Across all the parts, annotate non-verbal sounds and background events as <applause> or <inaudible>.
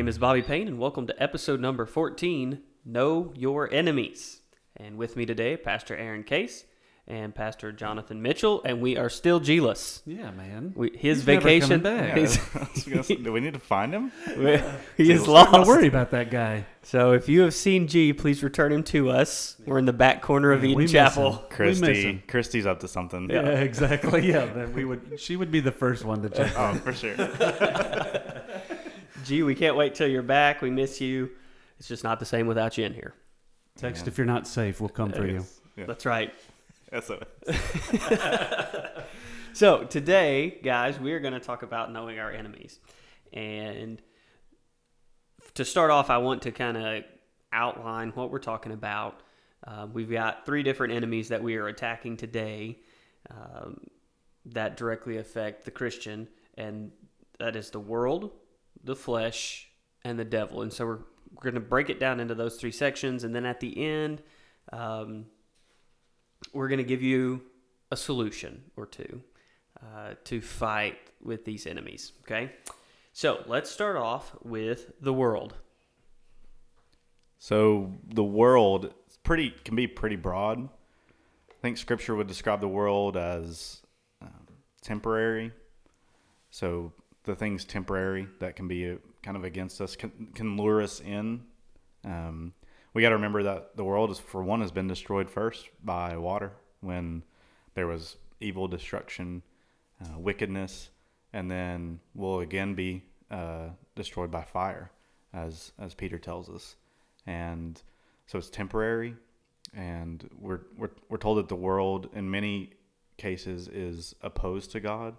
Name is Bobby Payne, and welcome to episode number 14 Know Your Enemies. And with me today, Pastor Aaron Case and Pastor Jonathan Mitchell, and we are still G-less. Yeah, man. We, his He's vacation, coming back. <laughs> he's- I was gonna say, do we need to find him? <laughs> he is Don't worry about that guy. So if you have seen G, please return him to us. We're in the back corner of Yeah, we Eden miss Chapel. him. We miss Christy. him. Christy's up to something. Yeah, exactly. Yeah, then we would. She would be the first one to <laughs> check. Oh, for sure. G, we can't wait till you're back. We miss you. It's just not the same without you in here. Text if you're not safe. We'll come for you. Yeah. That's right. SOS. <laughs> So today, guys, we are going to talk about knowing our enemies. And to start off, I want to kind of outline what we're talking about. Uh, we've got three different enemies that we are attacking today um, that directly affect the Christian, and that is the world, the flesh, and the devil. And so we're, we're going to break it down into those three sections, and then at the end, um, we're going to give you a solution or two uh, to fight with these enemies. Okay, so let's start off with the world. So the world pretty can be pretty broad. I think Scripture would describe the world as um, temporary. So the things temporary that can be uh, kind of against us can, can lure us in. Um, we got to remember that the world is, for one, has been destroyed first by water when there was evil, destruction, uh, wickedness, and then will again be uh, destroyed by fire, as as Peter tells us. And so it's temporary, and we're we're we're told that the world, in many cases, is opposed to God.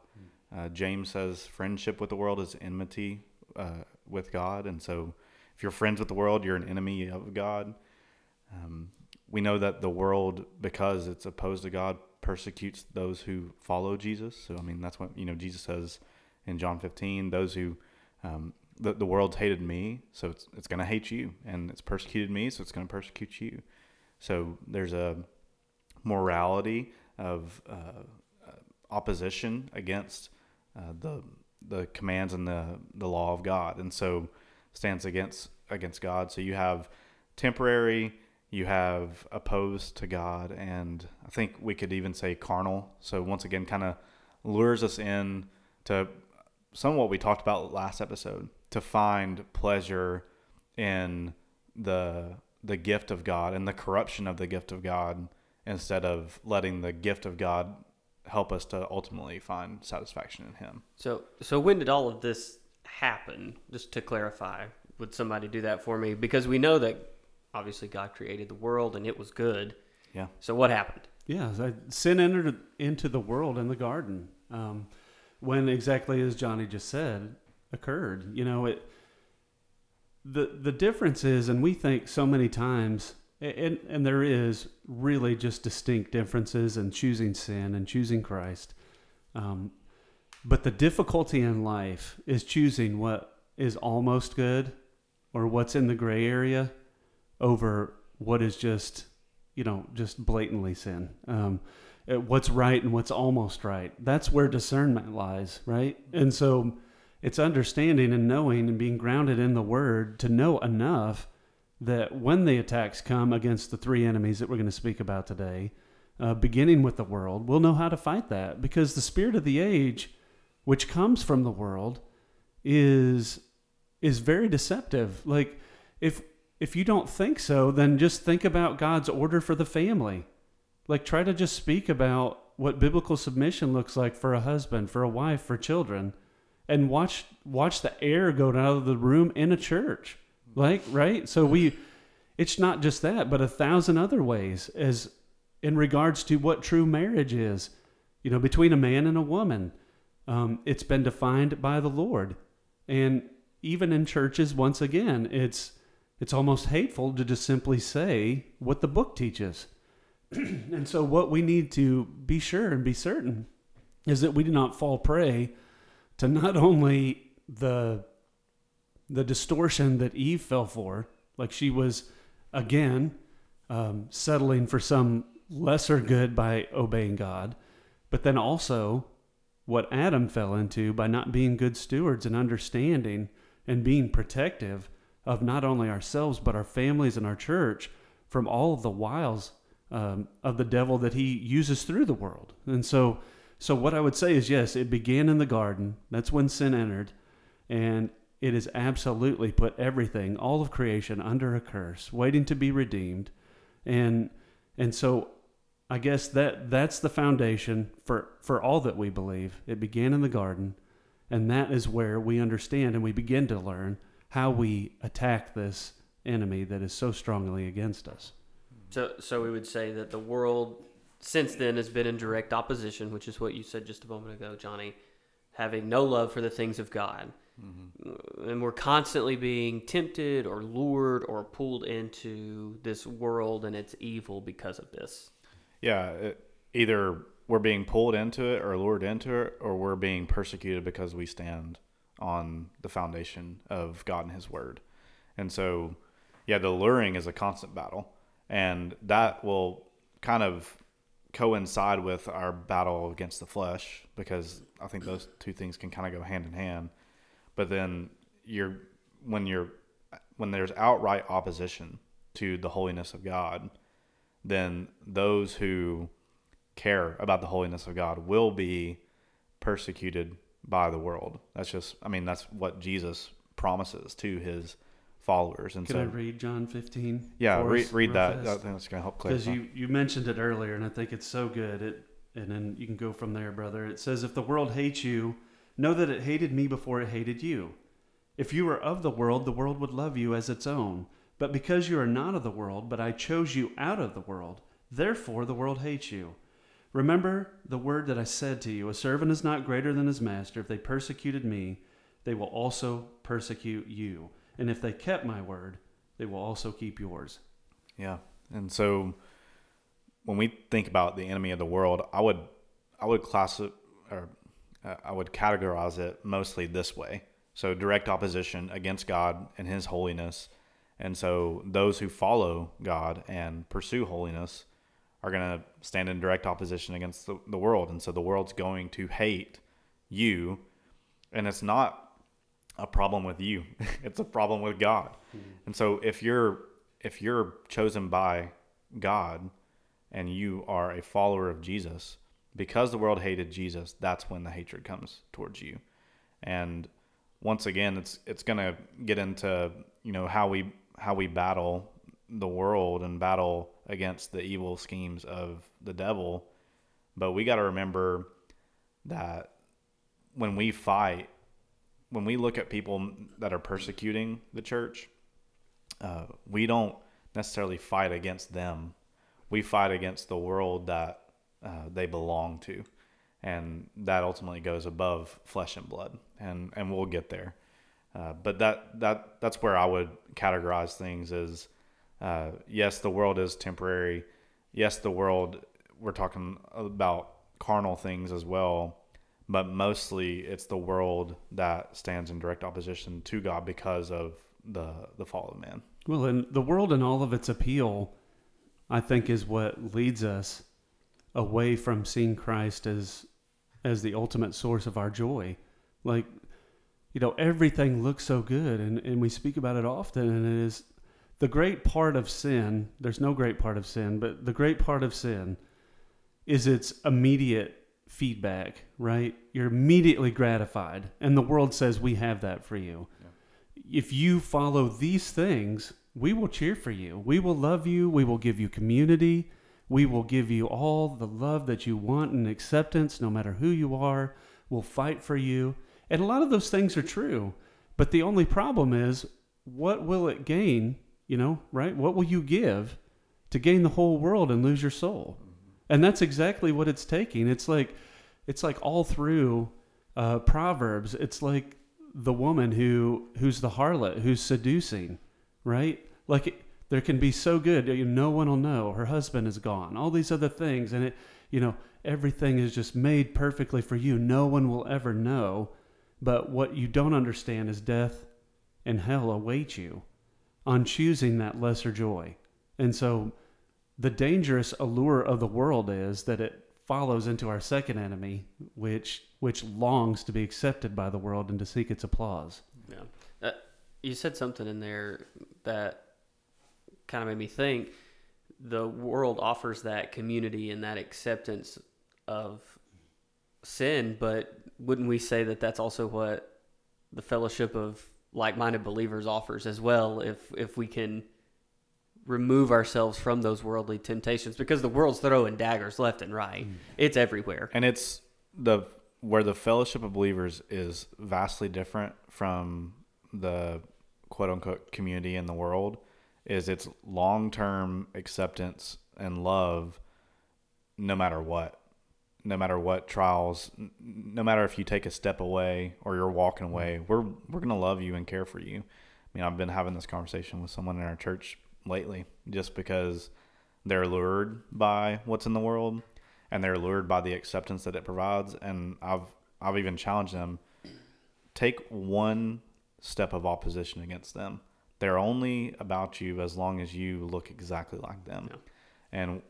Uh, James says friendship with the world is enmity uh, with God, and so if you're friends with the world, you're an enemy of God. Um, we know that the world, because it's opposed to God, persecutes those who follow Jesus. So I mean, that's what you know. Jesus says in John 15, "Those who um, the, the world's hated me, so it's it's going to hate you, and it's persecuted me, so it's going to persecute you." So there's a morality of uh, opposition against uh, the the commands and the the law of God, and so stands against against God. So you have temporary, you have opposed to God, and I think we could even say carnal. So once again, kind of lures us in to some of what we talked about last episode to find pleasure in the the gift of God and the corruption of the gift of God instead of letting the gift of God help us to ultimately find satisfaction in him. So, so when did all of this happen? Just to clarify, would somebody do that for me? Because we know that obviously God created the world and it was good. Yeah. So what happened? Yeah, sin entered into the world in the garden um, when exactly as Johnny just said occurred. You know, it the the difference is, and we think so many times, and and there is really just distinct differences in choosing sin and choosing Christ. Um, but the difficulty in life is choosing what is almost good or what's in the gray area over what is just you know, just blatantly sin. Um, uh, what's right and what's almost right. That's where discernment lies, right? And so it's understanding and knowing and being grounded in the word to know enough that when the attacks come against the three enemies that we're going to speak about today, uh, beginning with the world, we'll know how to fight that because the spirit of the age, which comes from the world, is is very deceptive. Like if if you don't think so, then just think about God's order for the family. Like try to just speak about what biblical submission looks like for a husband, for a wife, for children, and watch watch the air go out of the room in a church. Like, right? So we it's not just that, but a thousand other ways as in regards to what true marriage is, you know, between a man and a woman. Um, it's been defined by the Lord. And even in churches, once again, it's it's almost hateful to just simply say what the book teaches. <clears throat> and so what we need to be sure and be certain is that we do not fall prey to not only the the distortion that Eve fell for, like she was again um, settling for some lesser good by obeying God, but then also what Adam fell into by not being good stewards and understanding and being protective of not only ourselves but our families and our church from all of the wiles um, of the devil that he uses through the world. And so, so what I would say is yes, it began in the garden. That's when sin entered, and it has absolutely put everything, all of creation, under a curse, waiting to be redeemed. And and so I guess that that's the foundation for, for all that we believe. It began in the garden, and that is where we understand and we begin to learn how we attack this enemy that is so strongly against us. So, so we would say that the world since then has been in direct opposition, which is what you said just a moment ago, Johnny, having no love for the things of God. Mm-hmm. And we're constantly being tempted or lured or pulled into this world and its evil because of this. Yeah, it, either we're being pulled into it or lured into it, or we're being persecuted because we stand on the foundation of God and His Word. And so, yeah, the luring is a constant battle, and that will kind of coincide with our battle against the flesh because I think those two things can kind of go hand in hand. But then you're when you're when there's outright opposition to the holiness of God, then those who care about the holiness of God will be persecuted by the world. That's just, I mean, that's what Jesus promises to his followers. And Can so, I read John 15? Yeah, read, read that. I think that's going to help clarify. Because you, you mentioned it earlier, and I think it's so good. It, and then you can go from there, brother. It says, If the world hates you, know that it hated me before it hated you. If you were of the world, the world would love you as its own. But because you are not of the world, but I chose you out of the world, therefore the world hates you. Remember the word that I said to you A servant is not greater than his master. If they persecuted me, they will also persecute you. And if they kept my word, they will also keep yours. Yeah. And so when we think about the enemy of the world, I would I would class it or uh, I would categorize it mostly this way. So direct opposition against God and his holiness and so those who follow God and pursue holiness are going to stand in direct opposition against the, the world. And so the world's going to hate you. And it's not a problem with you. <laughs> it's a problem with God. Mm-hmm. And so if you're if you're chosen by God and you are a follower of Jesus, because the world hated Jesus, that's when the hatred comes towards you. And once again, it's it's going to get into, you know, how we how we battle the world and battle against the evil schemes of the devil. But we got to remember that when we fight, when we look at people that are persecuting the church, uh, we don't necessarily fight against them. We fight against the world that uh, they belong to. And that ultimately goes above flesh and blood. And, and we'll get there. Uh, but that that that's where I would categorize things as uh, yes, the world is temporary. Yes, the world we're talking about carnal things as well, but mostly it's the world that stands in direct opposition to God because of the the fall of man. Well, and the world and all of its appeal, I think, is what leads us away from seeing Christ as as the ultimate source of our joy. Like you know, everything looks so good, and, and we speak about it often, and it is the great part of sin. There's no great part of sin, but the great part of sin is its immediate feedback, right? You're immediately gratified, and the world says, We have that for you. Yeah. If you follow these things, we will cheer for you. We will love you. We will give you community. We will give you all the love that you want and acceptance, no matter who you are. We'll fight for you. And a lot of those things are true. But the only problem is what will it gain, You know, right? What will you give to gain the whole world and lose your soul? And that's exactly what it's taking. It's like it's like all through uh, Proverbs. It's like the woman who who's the harlot who's seducing, right? Like there can be so good, no one will know. Her husband is gone. All these other things, and it, you know, everything is just made perfectly for you. No one will ever know. But what you don't understand is death and hell await you on choosing that lesser joy. And so the dangerous allure of the world is that it follows into our second enemy, which which longs to be accepted by the world and to seek its applause. Yeah. Uh, you said something in there that kind of made me think the world offers that community and that acceptance of sin, but wouldn't we say that that's also what the fellowship of like-minded believers offers as well if if we can remove ourselves from those worldly temptations because the world's throwing daggers left and right. Mm. It's everywhere. And it's the where the fellowship of believers is vastly different from the quote unquote community in the world is its long term acceptance and love no matter what. No matter what trials, no matter if you take a step away or you're walking away, we're we're gonna love you and care for you. I mean, I've been having this conversation with someone in our church lately just because they're lured by what's in the world and they're lured by the acceptance that it provides and I've I've even challenged them take one step of opposition against them they're only about you as long as you look exactly like them. Yeah. And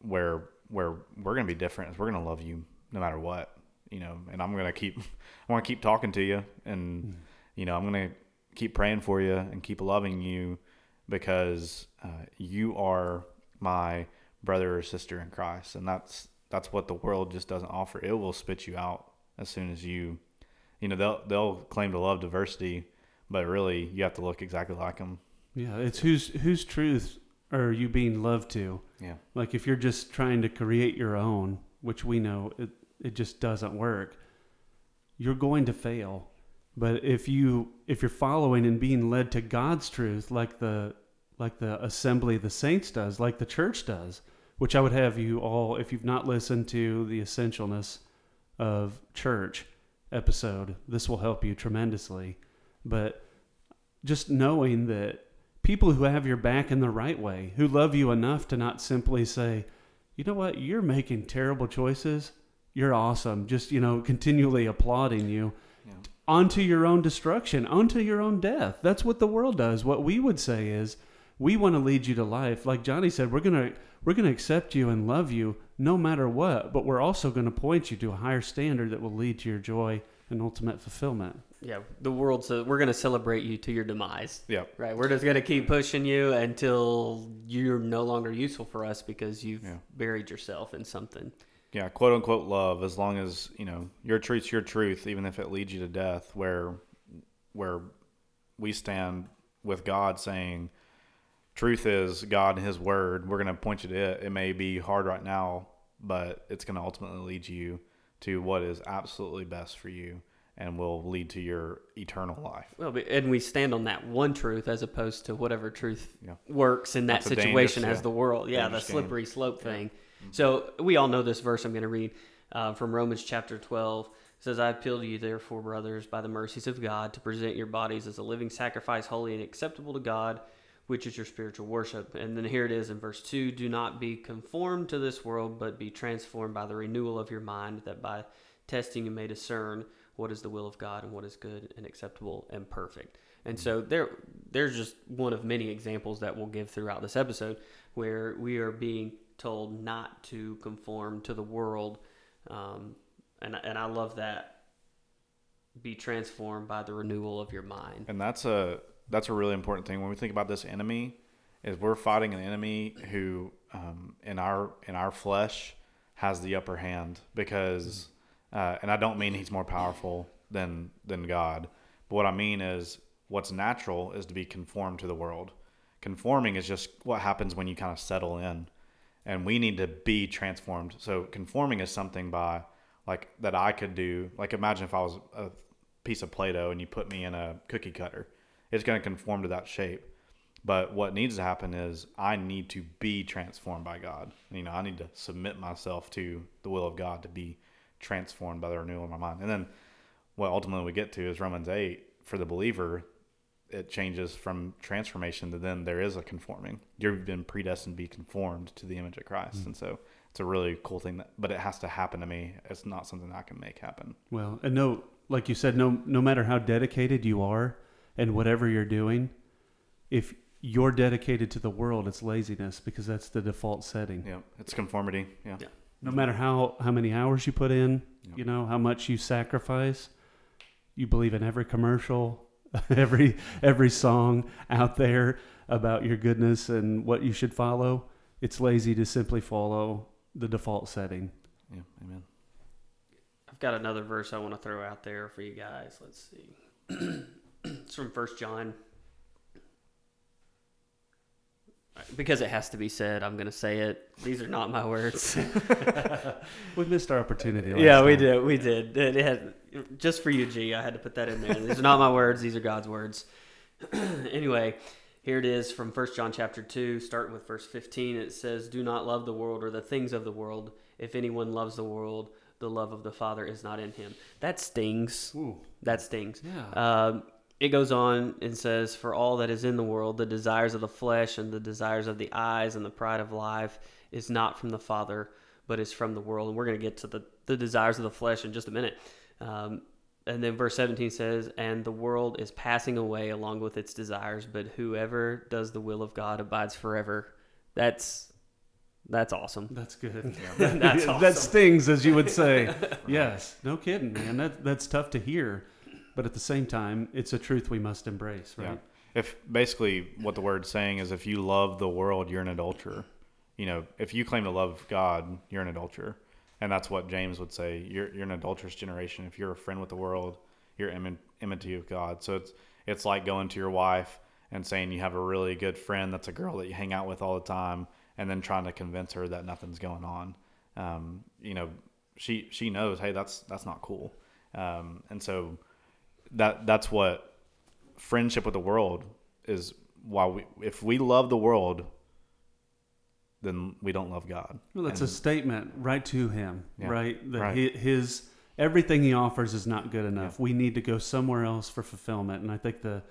where where we're going to be different is we're going to love you no matter what, you know, and I'm going to keep <laughs> I want to keep talking to you and mm. you know, I'm going to keep praying for you and keep loving you because uh, you are my brother or sister in Christ and that's that's what the world just doesn't offer. It will spit you out as soon as you you know, they'll they'll claim to love diversity but really you have to look exactly like them. Yeah, it's whose whose truth are you being loved to? Yeah, like if you're just trying to create your own, which we know it it just doesn't work. You're going to fail. But if you if you're following and being led to God's truth, like the like the assembly of the saints does, like the church does, which I would have you all, if you've not listened to the essentialness of church episode, this will help you tremendously. But just knowing that people who have your back in the right way, who love you enough to not simply say, you know what, you're making terrible choices. You're awesome. Just, you know, continually applauding you yeah. onto your own destruction, onto your own death. That's what the world does. What we would say is, we want to lead you to life. Like Johnny said, we're going to we're going to accept you and love you no matter what, but we're also going to point you to a higher standard that will lead to your joy and ultimate fulfillment. Yeah, the world. So we're gonna celebrate you to your demise. Yeah. Right. We're just gonna keep pushing you until you're no longer useful for us because you've yeah. buried yourself in something. Yeah, quote unquote love. As long as you know your truth's your truth, even if it leads you to death. Where, where we stand with God, saying, truth is God and His Word. We're gonna point you to it. It may be hard right now, but it's gonna ultimately lead you to what is absolutely best for you and will lead to your eternal life. Well, and we stand on that one truth as opposed to whatever truth yeah. works in that That's situation as yeah. the world. Yeah, the slippery game. slope thing. Yeah. So we all know this verse I'm going to read uh, from Romans chapter 12. It says, I appeal to you, therefore, brothers, by the mercies of God, to present your bodies as a living sacrifice, holy and acceptable to God, which is your spiritual worship. And then here it is in verse 2 Do not be conformed to this world, but be transformed by the renewal of your mind, that by testing you may discern what is the will of God and what is good and acceptable and perfect. And so there there's just one of many examples that we'll give throughout this episode where we are being told not to conform to the world. Um, and, and I love that. Be transformed by the renewal of your mind. And that's a that's a really important thing when we think about this enemy is we're fighting an enemy who um, in our in our flesh has the upper hand because uh, and I don't mean he's more powerful than than God. But what I mean is what's natural is to be conformed to the world. Conforming is just what happens when you kind of settle in. And we need to be transformed. So conforming is something by like that I could do. Like imagine if I was a piece of Play-Doh and you put me in a cookie cutter. It's going to conform to that shape. But what needs to happen is I need to be transformed by God. You know, I need to submit myself to the will of God to be transformed by the renewal of my mind. And then what ultimately we get to is Romans 8 for the believer, it changes from transformation to then there is a conforming. You've been predestined to be conformed to the image of Christ. Mm-hmm. And so it's a really cool thing that, but it has to happen to me. It's not something I can make happen. Well, and no, like you said, no, no matter how dedicated you are and whatever you're doing, if you're dedicated to the world, it's laziness because that's the default setting. Yeah. It's conformity. Yeah. Yeah. No matter how, how many hours you put in, Yep. you know, how much you sacrifice, you believe in every commercial, <laughs> every, every song out there about your goodness and what you should follow. It's lazy to simply follow the default setting. Yeah. Amen. I've got another verse I want to throw out there for you guys. Let's see. <clears throat> it's from First John. Because it has to be said, I'm going to say it. These are not my words. <laughs> We missed our opportunity. yeah, we time. did. We did. It had, just for you, G. I had to put that in there. These are not my words. These are God's words. <clears throat> anyway, here it is from First John chapter two, starting with verse 15. It says, "Do not love the world or the things of the world. If anyone loves the world, the love of the Father is not in him." That stings. Ooh, That stings. yeah. Um, it goes on and says, For all that is in the world, the desires of the flesh and the desires of the eyes and the pride of life is not from the Father, but is from the world. And we're going to get to the, the desires of the flesh in just a minute. Um, and then verse 17 says, And the world is passing away along with its desires, but whoever does the will of God abides forever. That's that's awesome. That's good. <laughs> That's <laughs> Yeah, awesome. That stings, as you would say. <laughs> yes, no kidding, man. That that's tough to hear, but at the same time, it's a truth we must embrace, right? Yeah. If basically what the word's saying is if you love the world, you're an adulterer. You know, if you claim to love God, you're an adulterer. And that's what James would say. You're, you're an adulterous generation. If you're a friend with the world, you're enmity of God. So it's it's like going to your wife and saying you have a really good friend that's a girl that you hang out with all the time, and then trying to convince her that nothing's going on. Um, you know, she she knows, hey, that's that's not cool. Um, and so that that's what friendship with the world is why we if we love the world then we don't love God. Well, it's a statement right to him, Yeah, right? That right. hi- his everything he offers is not good enough. We need to go somewhere else for fulfillment, and I think the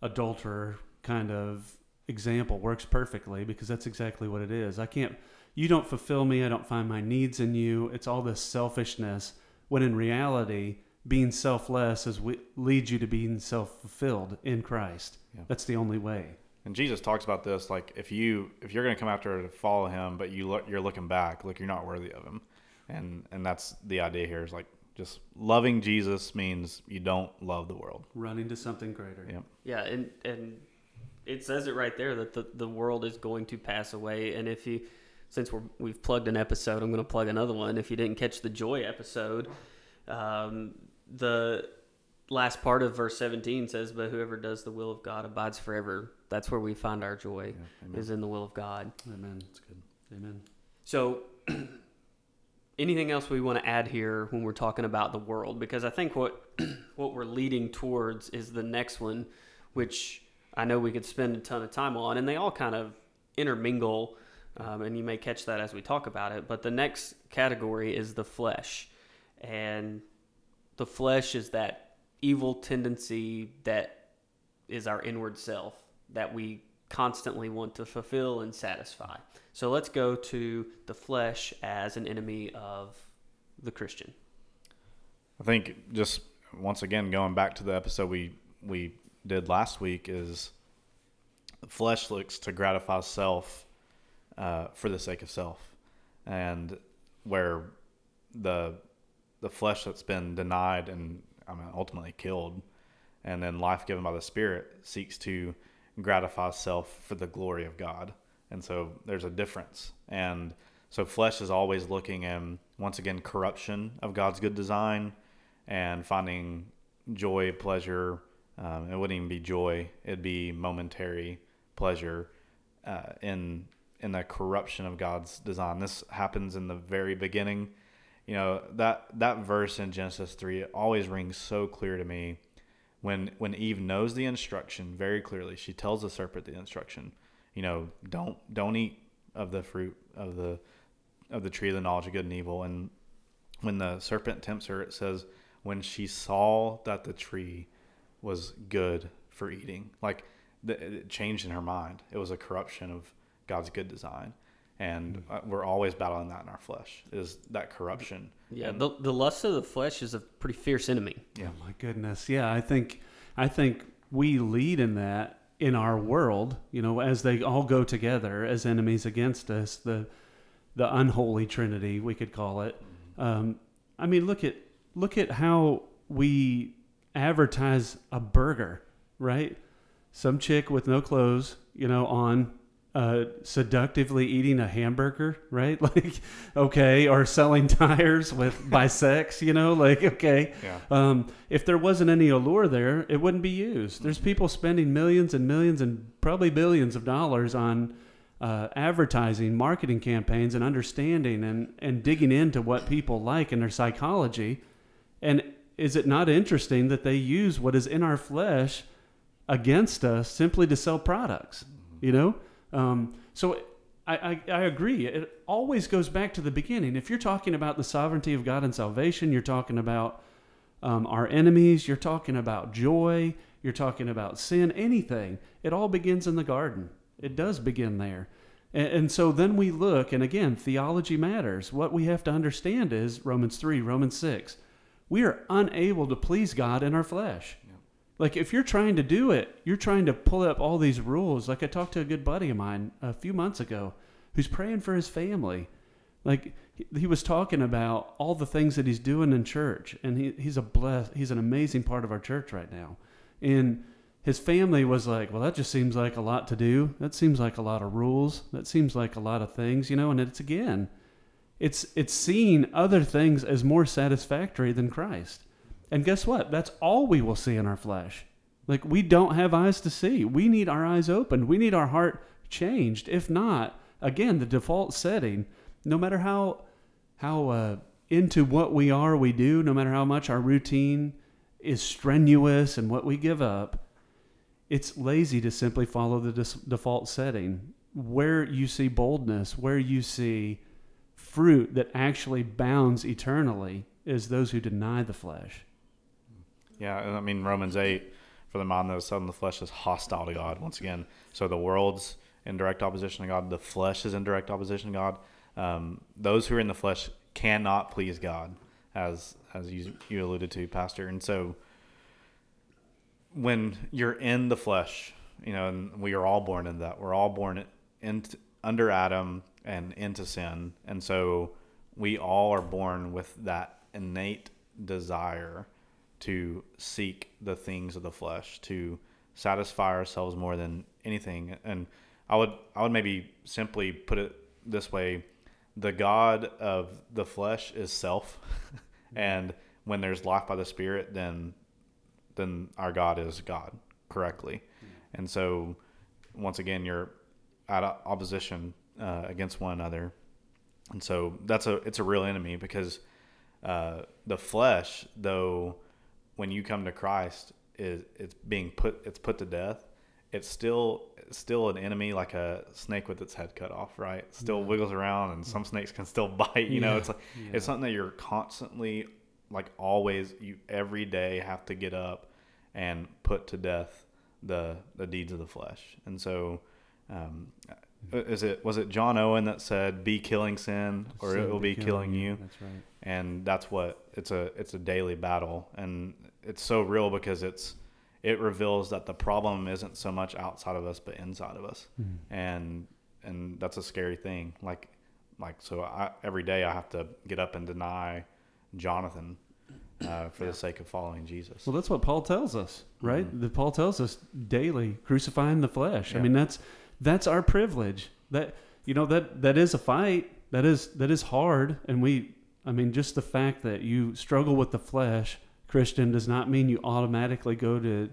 adulterer kind of example works perfectly because that's exactly what it is. I can't. You don't fulfill me. I don't find my needs in you. It's all this selfishness. When in reality, being selfless is we, leads you to being self-fulfilled in Christ. Yeah. That's the only way. And Jesus talks about this like if you if you're going to come after to follow him but you look you're looking back, look you're not worthy of him. And and that's the idea here is like just loving Jesus means you don't love the world. Running to something greater. Yeah. Yeah, and and it says it right there that the, the world is going to pass away. And if you, since we're, we've plugged an episode, I'm going to plug another one. If you didn't catch the joy episode, um, the last part of verse 17 says, "But whoever does the will of God abides forever." That's where we find our joy Yeah, is in the will of God. Amen. That's good. Amen. So, <clears throat> anything else we want to add here when we're talking about the world? Because I think what <clears throat> what we're leading towards is the next one, which I know we could spend a ton of time on, and they all kind of intermingle. Um, and you may catch that as we talk about it. But the next category is the flesh, and the flesh is that evil tendency that is our inward self that we constantly want to fulfill and satisfy. So let's go to the flesh as an enemy of the Christian. I think just once again going back to the episode we we did last week is the flesh looks to gratify self uh, for the sake of self, and where the the flesh that's been denied and I mean ultimately killed, and then life given by the Spirit seeks to gratify self for the glory of God, and so there's a difference, and so flesh is always looking in once again corruption of God's good design and finding joy, pleasure. Um, it wouldn't even be joy; it'd be momentary pleasure uh, in in the corruption of God's design. This happens in the very beginning. You know that that verse in Genesis three always rings so clear to me when when Eve knows the instruction very clearly, she tells the serpent the instruction. You know, don't don't eat of the fruit of the of the tree of the knowledge of good and evil. And when the serpent tempts her, it says when she saw that the tree was good for eating, like the, it changed in her mind. It was a corruption of God's good design, and uh, we're always battling that in our flesh. Is that corruption? Yeah, And- the, the lust of the flesh is a pretty fierce enemy. yeah. Oh my goodness. Yeah, I think I think we lead in that in our world, you know, as they all go together as enemies against us, the the unholy trinity, we could call it. Um, I mean, look at look at how we advertise a burger, right? Some chick with no clothes, you know, on uh, seductively eating a hamburger, right? <laughs> Like, okay, or selling tires with by <laughs> sex, you know, like okay. Yeah. Um, if there wasn't any allure there, it wouldn't be used. There's people spending millions and millions and probably billions of dollars on uh, advertising, marketing campaigns, and understanding and, and digging into what people like and their psychology. And is it not interesting that they use what is in our flesh against us simply to sell products? You know? Um, so I, I, I agree. It always goes back to the beginning. If you're talking about the sovereignty of God and salvation, you're talking about um, our enemies, you're talking about joy, you're talking about sin, anything. It all begins in the garden. It does begin there. And, and so then we look, and again, theology matters. What we have to understand is Romans 3, Romans 6. We are unable to please God in our flesh. Like if you're trying to do it, you're trying to pull up all these rules. Like I talked to a good buddy of mine a few months ago who's praying for his family. Like he- was talking about all the things that he's doing in church and he, he's a bless he's an amazing part of our church right now. And his family was like, Well, that just seems like a lot to do. That seems like a lot of rules. That seems like a lot of things, you know, and it's again, it's it's seeing other things as more satisfactory than Christ. And guess what? That's all we will see in our flesh. Like we don't have eyes to see. We need our eyes opened. We need our heart changed. If not, again, the default setting, no matter how how uh, into what we are, we do, no matter how much our routine is strenuous and what we give up, it's lazy to simply follow the dis- default setting. Where you see boldness, where you see fruit that actually bounds eternally, is those who deny the flesh. Yeah, I mean Romans eight for the mind that is set in the flesh is hostile to God. Once again, so the world's in direct opposition to God. The flesh is in direct opposition to God. Um, those who are in the flesh cannot please God, as as you you alluded to, Pastor. And so when you're in the flesh, you know, and we are all born in that. We're all born in under Adam and into sin, and so we all are born with that innate desire to seek the things of the flesh, to satisfy ourselves more than anything. And I would I would maybe simply put it this way: the God of the flesh is self, <laughs> and when there's life by the Spirit, then then our God is God correctly. And so, once again, you're at opposition uh, against one another, and so that's a it's a real enemy because uh, the flesh, though, when you come to Christ, is it's being put it's put to death. It's still it's still an enemy, like a snake with its head cut off, right? Still Yeah. wiggles around, and some snakes can still <laughs> bite. You know, Yeah. it's like it's something that you're constantly, like always, you every day have to get up and put to death the the deeds of the flesh. And so, um, is it was it John Owen that said, "Be killing sin, or Sin it will be killing you." That's right. and that's what it's a it's a daily battle and it's so real because it's it reveals that the problem isn't so much outside of us but inside of us and and that's a scary thing like like so I, every day i have to get up and deny jonathan uh, for the sake of following jesus Well, that's what Paul tells us, right? Mhm. The Paul tells us daily crucifying the flesh. I mean, that's that's our privilege. That you know that that is a fight. That is that is hard, and we. I mean, just the fact that you struggle with the flesh, Christian, does not mean you automatically go to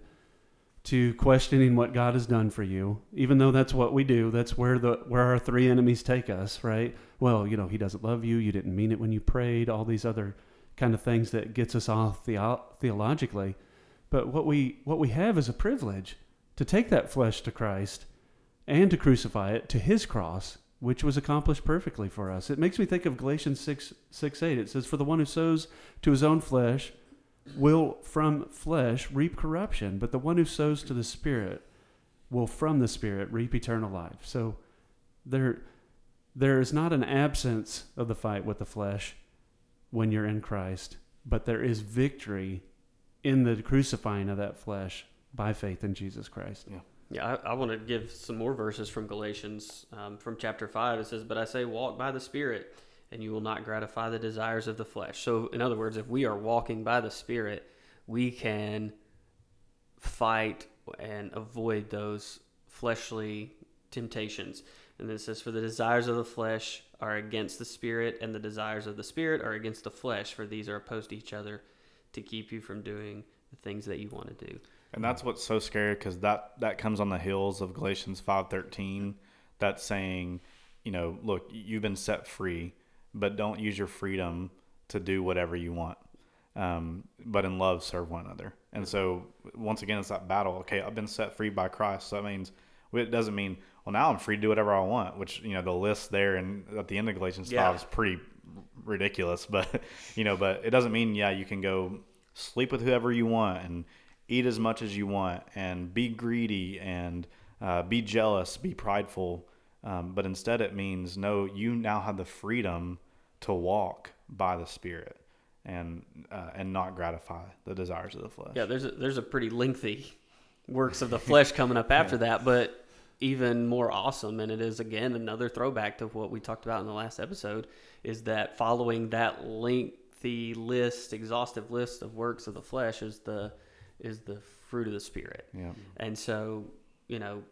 to questioning what God has done for you. Even though that's what we do. That's where the where our three enemies take us, right? Well, you know, He doesn't love you. You didn't mean it when you prayed. All these other kind of things that gets us off theo- theologically. But what we what we have is a privilege to take that flesh to Christ and to crucify it to his cross, which was accomplished perfectly for us. It makes me think of Galatians 6, 6 8. It says, For the one who sows to his own flesh will from flesh reap corruption, but the one who sows to the Spirit will from the Spirit reap eternal life. So there, there is not an absence of the fight with the flesh when you're in Christ, but there is victory in the crucifying of that flesh by faith in Jesus Christ. Yeah. Yeah, I, I want to give some more verses from Galatians um, from chapter 5. It says, But I say, walk by the Spirit, and you will not gratify the desires of the flesh. So, in other words, if we are walking by the Spirit, we can fight and avoid those fleshly temptations. And then it says, For the desires of the flesh are against the Spirit, and the desires of the Spirit are against the flesh, for these are opposed to each other to keep you from doing the things that you want to do. And that's what's so scary because that that comes on the heels of Galatians five thirteen. That's saying, you know, look, you've been set free, but don't use your freedom to do whatever you want. Um, but in love, serve one another. And so, once again, it's that battle. Okay, I've been set free by Christ. So that means it doesn't mean well now I'm free to do whatever I want. Which you know the list there and at the end of Galatians Yeah. five is pretty ridiculous. <laughs> But you know, but it doesn't mean yeah you can go sleep with whoever you want and eat as much as you want and be greedy and uh, be jealous, be prideful. Um, but instead, it means no, you now have the freedom to walk by the Spirit and uh, and not gratify the desires of the flesh. Yeah, there's a, there's a pretty lengthy works of the flesh coming up <laughs> after that, but even more awesome, and it is again another throwback to what we talked about in the last episode, is that following that lengthy list, exhaustive list of works of the flesh is the is the fruit of the spirit. Yeah. And so, you know,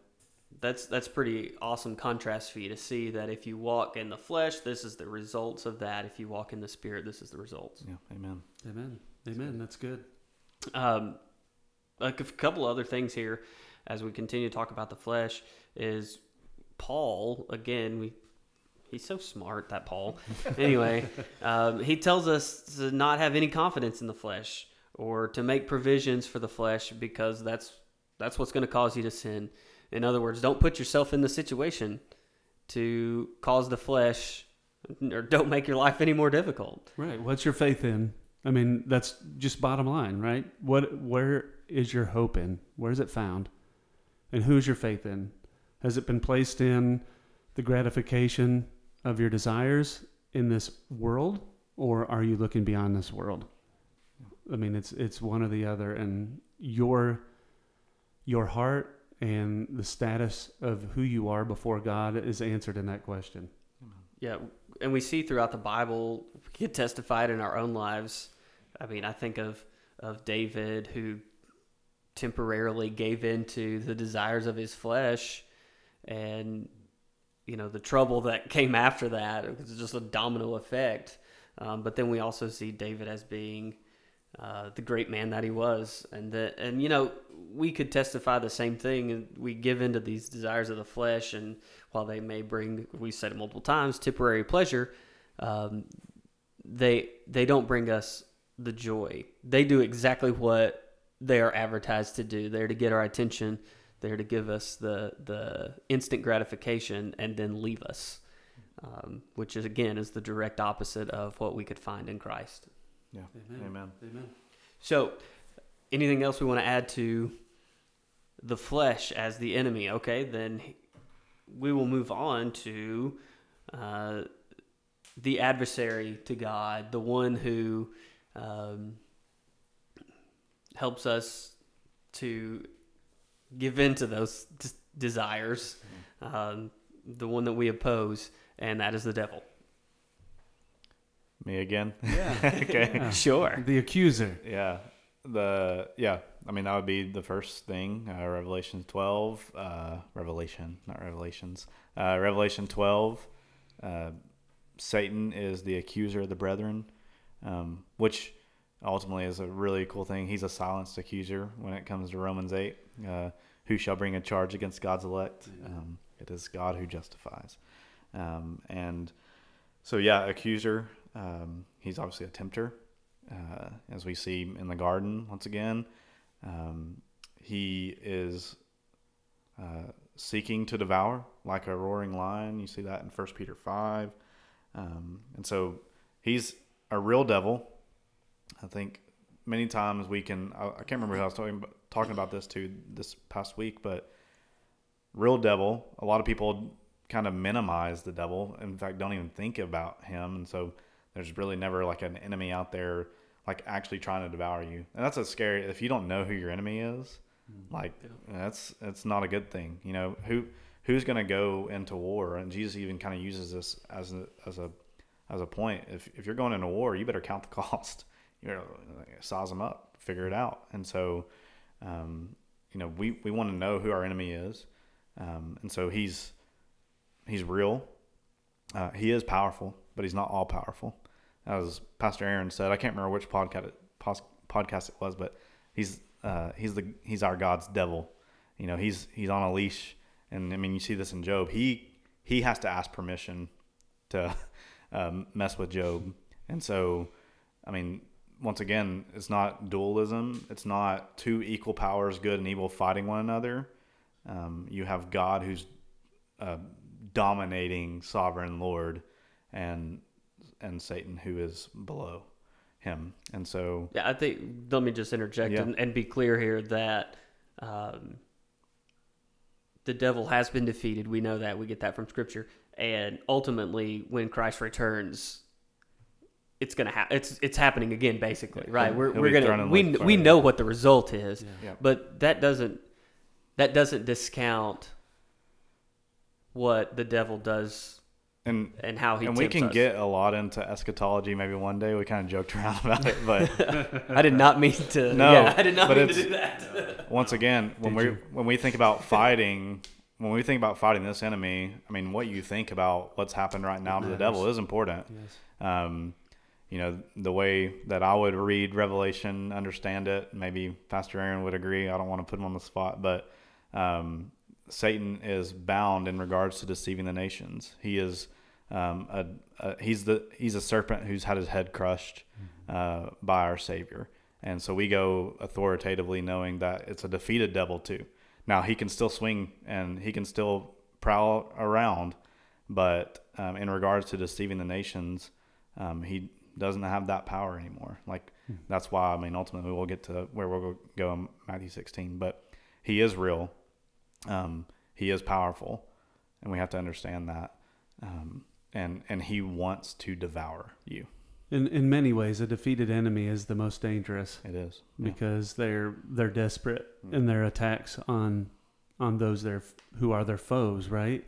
that's that's pretty awesome contrast for you to see that if you walk in the flesh, this is the results of that. If you walk in the spirit, this is the results. Yeah. Amen. Amen. Amen. That's good. Um, like a couple other things here as we continue to talk about the flesh is Paul again. We he's so smart that Paul. <laughs> anyway, um, he tells us to not have any confidence in the flesh or to make provisions for the flesh because that's that's what's going to cause you to sin. In other words, don't put yourself in the situation to cause the flesh or don't make your life any more difficult. Right. What's your faith in? I mean, that's just bottom line, right? What where is your hope in? Where is it found? And who's your faith in? Has it been placed in the gratification of your desires in this world or are you looking beyond this world? I mean, it's it's one or the other and your your heart and the status of who you are before God is answered in that question. Yeah, and we see throughout the Bible, get testified in our own lives. I mean, I think of of David who temporarily gave in to the desires of his flesh, and you know the trouble that came after that. It was just a domino effect. Um, but then we also see David as being uh, the great man that he was, and that, and you know, we could testify the same thing. And we give into these desires of the flesh, and while they may bring, we said it multiple times, temporary pleasure, um, they they don't bring us the joy. They do exactly what they are advertised to do. They're to get our attention. They're to give us the the instant gratification and then leave us, um, which is again is the direct opposite of what we could find in Christ. Yeah. Amen. Amen. Amen. So, anything else we want to add to the flesh as the enemy? Okay, then we will move on to uh, the adversary to God, the one who um, helps us to give in to those des- desires, um, the one that we oppose, and that is the devil. Me again. <laughs> Yeah. <laughs> okay. Yeah. Sure. The accuser. Yeah. The yeah. I mean that would be the first thing. Uh, Revelation twelve. Uh, Revelation, not Revelations. Uh, Revelation twelve. Uh, Satan is the accuser of the brethren, um, which ultimately is a really cool thing. He's a silenced accuser when it comes to Romans eight. Uh, who shall bring a charge against God's elect? Um, it is God who justifies. Um, and so yeah, accuser. Um, he's obviously a tempter uh, as we see in the garden once again. Um, he is uh, seeking to devour like a roaring lion. You see that in First Peter five, um, and so he's a real devil. I think many times we can. I, I can't remember who I was talking about, talking about this to this past week, but real devil. A lot of people kind of minimize the devil. In fact, don't even think about him, and so there's really never like an enemy out there like actually trying to devour you. And that's a scary. If you don't know who your enemy is, like that's that's not a good thing. You know who who's going to go into war, and Jesus even kind of uses this as a as a as a point. If if you're going into war, you better count the <laughs> cost. You know, size them up, figure it out. And so, um, you know, we we want to know who our enemy is, um, and so he's he's real. Uh, he is powerful, but he's not all powerful. As Pastor Aaron said, I can't remember which podcast it, podcast it was, but he's uh, he's the he's our God's devil. You know, he's he's on a leash, and I mean, you see this in Job. He he has to ask permission to <laughs> um, mess with Job, and so, I mean, once again, it's not dualism. It's not two equal powers, good and evil, fighting one another. Um, you have God who's uh, dominating sovereign Lord, and and Satan who is below him. And so, Yeah, I think. Let me just interject Yeah. and, and be clear here that um, the devil has been defeated. We know that. We get that from Scripture. And ultimately, when Christ returns, it's gonna happen. It's it's happening again, basically, right? He'll- We're, he'll we're gonna we we know what the result is, Yeah. but that doesn't that doesn't discount what the devil does and and how he and we can us. get a lot into eschatology maybe one day. We kind of joked around <laughs> about it, but <laughs> I did not mean to. No, yeah, I did not mean to do that. <laughs> once again, when Did we you? when we think about fighting, when we think about fighting this enemy, I mean, what you think about what's happened right now to the devil is important. Yes. Um, you know, the way that I would read Revelation, understand it, maybe Pastor Aaron would agree. I don't want to put him on the spot, but um, Satan is bound in regards to deceiving the nations. He is um, a, a he's the he's a serpent who's had his head crushed uh, by our Savior, and so we go authoritatively knowing that it's a defeated devil too. Now he can still swing and he can still prowl around, but um, in regards to deceiving the nations, um, he doesn't have that power anymore. Like that's why I mean ultimately we'll get to where we'll go in Matthew 16, but he is real, um, he is powerful, and we have to understand that. Um, and and he wants to devour you. In in many ways, a defeated enemy is the most dangerous It is because they're they're desperate Mm. in their attacks on on those their who are their foes, right?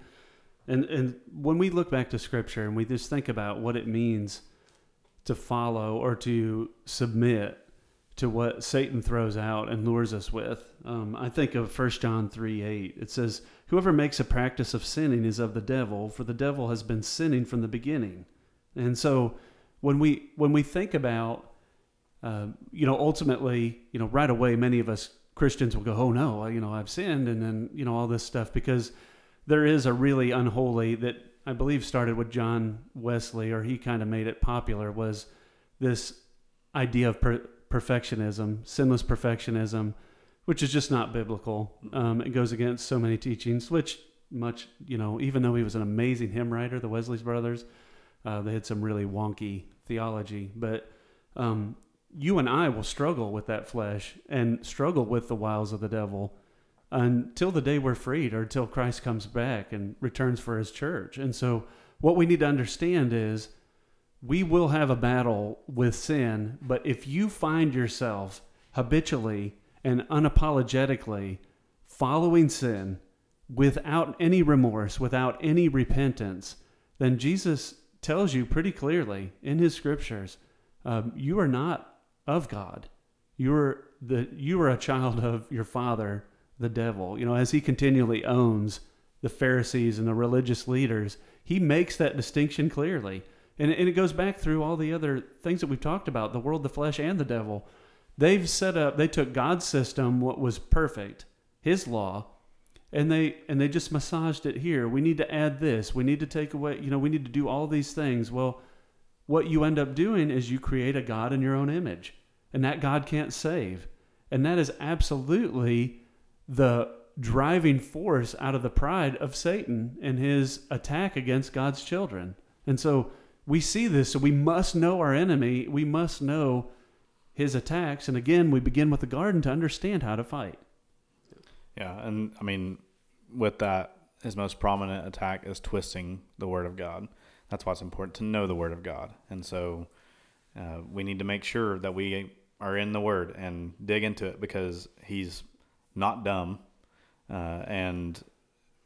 And and when we look back to scripture and we just think about what it means to follow or to submit to what Satan throws out and lures us with, um, I think of 1 John 3 8. It says, Whoever makes a practice of sinning is of the devil, for the devil has been sinning from the beginning. And so when we when we think about uh, you know, ultimately, you know, right away, many of us Christians will go, "Oh no, you know, I've sinned," and then you know all this stuff because there is a really unholy that I believe started with John Wesley, or he kind of made it popular was this idea of per- perfectionism, sinless perfectionism, which is just not biblical. Um, it goes against so many teachings, which much you know, even though he was an amazing hymn writer, the Wesley's brothers, uh, they had some really wonky theology, but um, you and I will struggle with that flesh and struggle with the wiles of the devil until the day we're freed or until Christ comes back and returns for his church. And so, what we need to understand is we will have a battle with sin, but if you find yourself habitually and unapologetically following sin without any remorse, without any repentance, then Jesus tells you pretty clearly in his scriptures um, you are not of God. You're the you are a child of your father, the devil. You know, as he continually owns the Pharisees and the religious leaders, he makes that distinction clearly. And, and it goes back through all the other things that we've talked about the world, the flesh, and the devil. They've set up, they took God's system, what was perfect, his law, and they and they just massaged it here. We need to add this. We need to take away, you know, we need to do all these things. Well, what you end up doing is you create a God in your own image, and that God can't save. And that is absolutely the driving force out of the pride of Satan and his attack against God's children. And so we see this, so we must know our enemy. We must know his attacks. And again, we begin with the garden to understand how to fight. Yeah, and I mean, with that, his most prominent attack is twisting the word of God. That's why it's important to know the word of God. And so uh, we need to make sure that we are in the word and dig into it because he's not dumb. Uh, and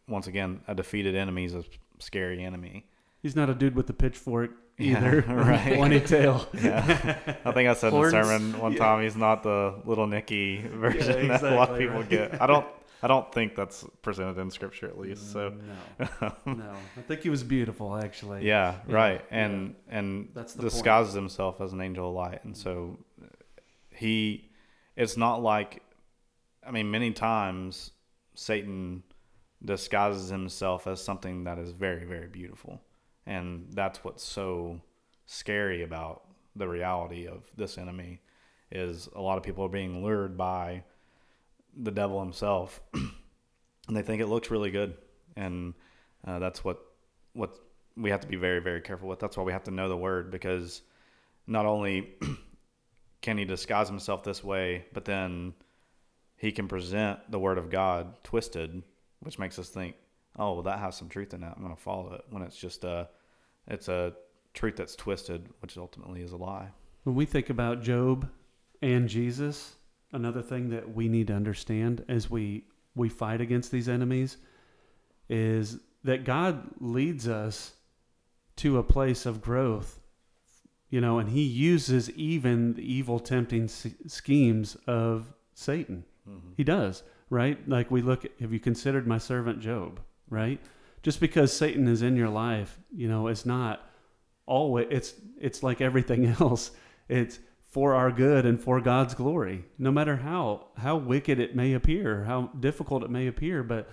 once again, a defeated enemy is a scary enemy. He's not a dude with a pitchfork Yeah, either. <laughs> <laughs> right. Pointy tail. <laughs> Yeah, I think I said Horns. in the sermon one Yeah. time he's not the little Nicky version that a lot of people right. get. I don't. I don't think that's presented in scripture at least. So mm, no, no. I think he was beautiful, actually. yeah, Yeah, right, and and That's the point. disguises himself as an angel of light, and mm. so uh, he. It's not like, I mean, many times Satan disguises himself as something that is very very beautiful, and that's what's so scary about the reality of this enemy is a lot of people are being lured by the devil himself. <clears throat> And they think it looks really good. And uh, that's what what we have to be very very careful with. That's why we have to know the word because not only <clears throat> can he disguise himself this way but then he can present the word of god twisted which makes us think oh well that has some truth in it i'm going to follow it when it's just a it's a truth that's twisted which ultimately is a lie When we think about Job and Jesus, another thing that we need to understand as we we fight against these enemies is that God leads us to a place of growth. You know, and he uses even the evil tempting s- schemes of Satan. Mm-hmm. He does, right? Like we look at, have you considered my servant Job, right? Just because Satan is in your life, you know, it's not always it's it's like everything <laughs> else. It's for our good and for God's glory. No matter how how wicked it may appear, how difficult it may appear, but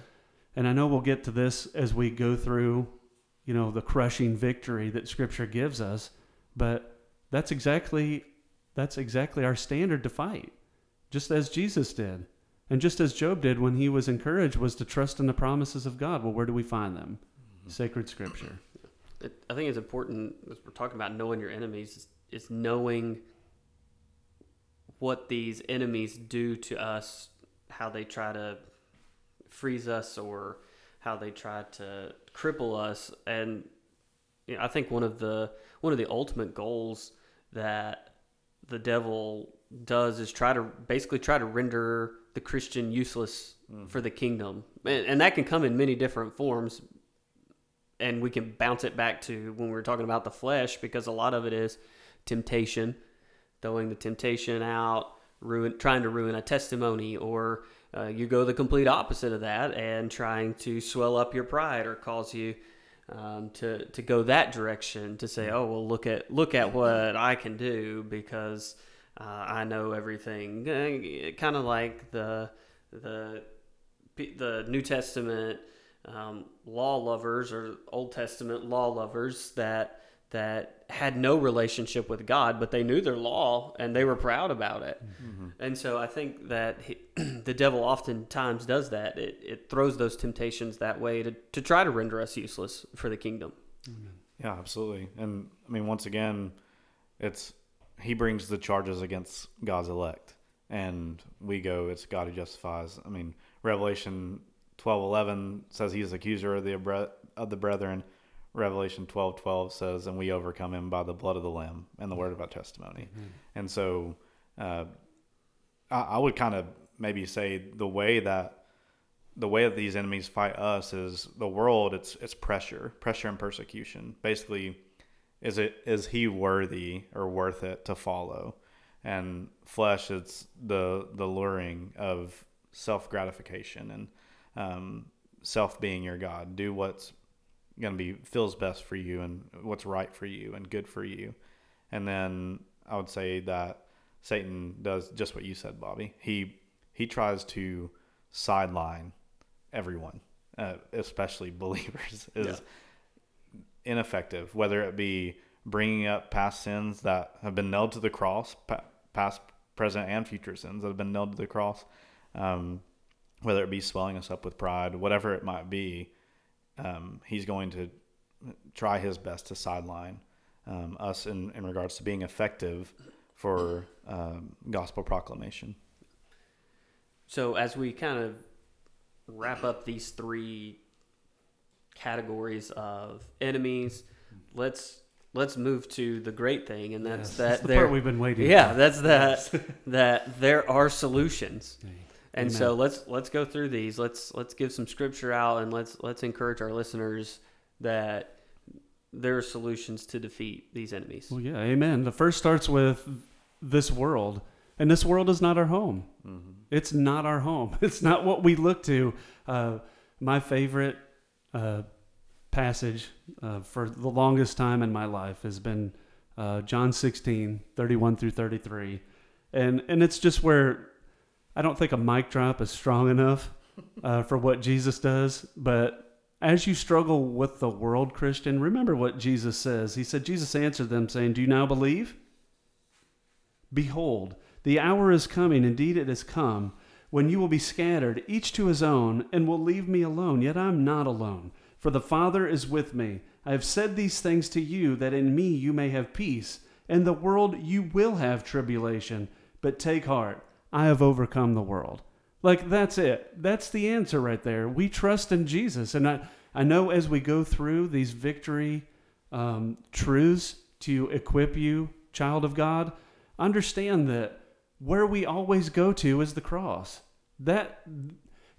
and I know we'll get to this as we go through, you know, the crushing victory that scripture gives us, but that's exactly that's exactly our standard to fight just as Jesus did. And just as Job did when he was encouraged was to trust in the promises of God. Well, where do we find them? Mm-hmm. Sacred scripture. It, I think it's important as we're talking about knowing your enemies is, is knowing what these enemies do to us, how they try to freeze us or how they try to cripple us. And you know, I think one of the one of the ultimate goals that the devil does is try to basically try to render the Christian useless for the kingdom, and, and that can come in many different forms and we can bounce it back to when we were talking about the flesh because a lot of it is temptation, throwing the temptation out, ruin, trying to ruin a testimony, or uh, you go the complete opposite of that and trying to swell up your pride or cause you um, to to go that direction to say, oh well, look at look at what I can do because uh, I know everything. Kind of like the the the New Testament um, law lovers or Old Testament law lovers that that had no relationship with God, but they knew their law and they were proud about it. And so I think that he, <clears throat> the devil oftentimes does that. It, it throws those temptations that way to, to try to render us useless for the kingdom. Yeah, absolutely. And I mean, once again, it's he brings the charges against God's elect, and we go, it's God who justifies. I mean, Revelation twelve eleven says he is accuser of the of the brethren. Revelation twelve twelve says, and we overcome him by the blood of the Lamb and the word of our testimony. And so, uh, I, I would kind of maybe say the way that the way that these enemies fight us is the world it's it's pressure pressure and persecution basically is it is he worthy or worth it to follow? And flesh it's the the luring of self gratification and um, self being your god. Do what's going to be feels best for you and what's right for you and good for you. And then i would say that satan does just what you said bobby. He he tries to sideline everyone, uh, especially <laughs> believers, is Yeah. Ineffective. Whether it be bringing up past sins that have been nailed to the cross, past present and future sins that have been nailed to the cross. Um, whether it be swelling us up with pride, whatever it might be, um, he's going to try his best to sideline um, us in, in regards to being effective for um, gospel proclamation. So as we kind of wrap up these three categories of enemies, let's let's move to the great thing, and that's Yes, <laughs> that that's the there. part we've been waiting. yeah, for. that's that <laughs> that there are solutions. And Amen. so let's let's go through these. Let's let's give some scripture out and let's let's encourage our listeners that there are solutions to defeat these enemies. Well, yeah, amen. The first starts with this world, and this world is not our home. Mm-hmm. It's not our home. <laughs> It's not what we look to. Uh, my favorite uh, passage uh, for the longest time in my life has been uh, John 16, 31 through 33. And, and it's just where I don't think a mic drop is strong enough uh, for what Jesus does. But as you struggle with the world, Christian, remember what Jesus says. He said, Jesus answered them, saying, Do you now believe? Behold, the hour is coming, indeed it has come, when you will be scattered, each to his own, and will leave me alone. Yet I am not alone, for the Father is with me. I have said these things to you, that in me you may have peace. In the world you will have tribulation, but take heart, I have overcome the world. Like that's it. That's the answer right there. We trust in Jesus, and I I know as we go through these victory um, truths to equip you, child of God, understand that where we always go to is the cross. That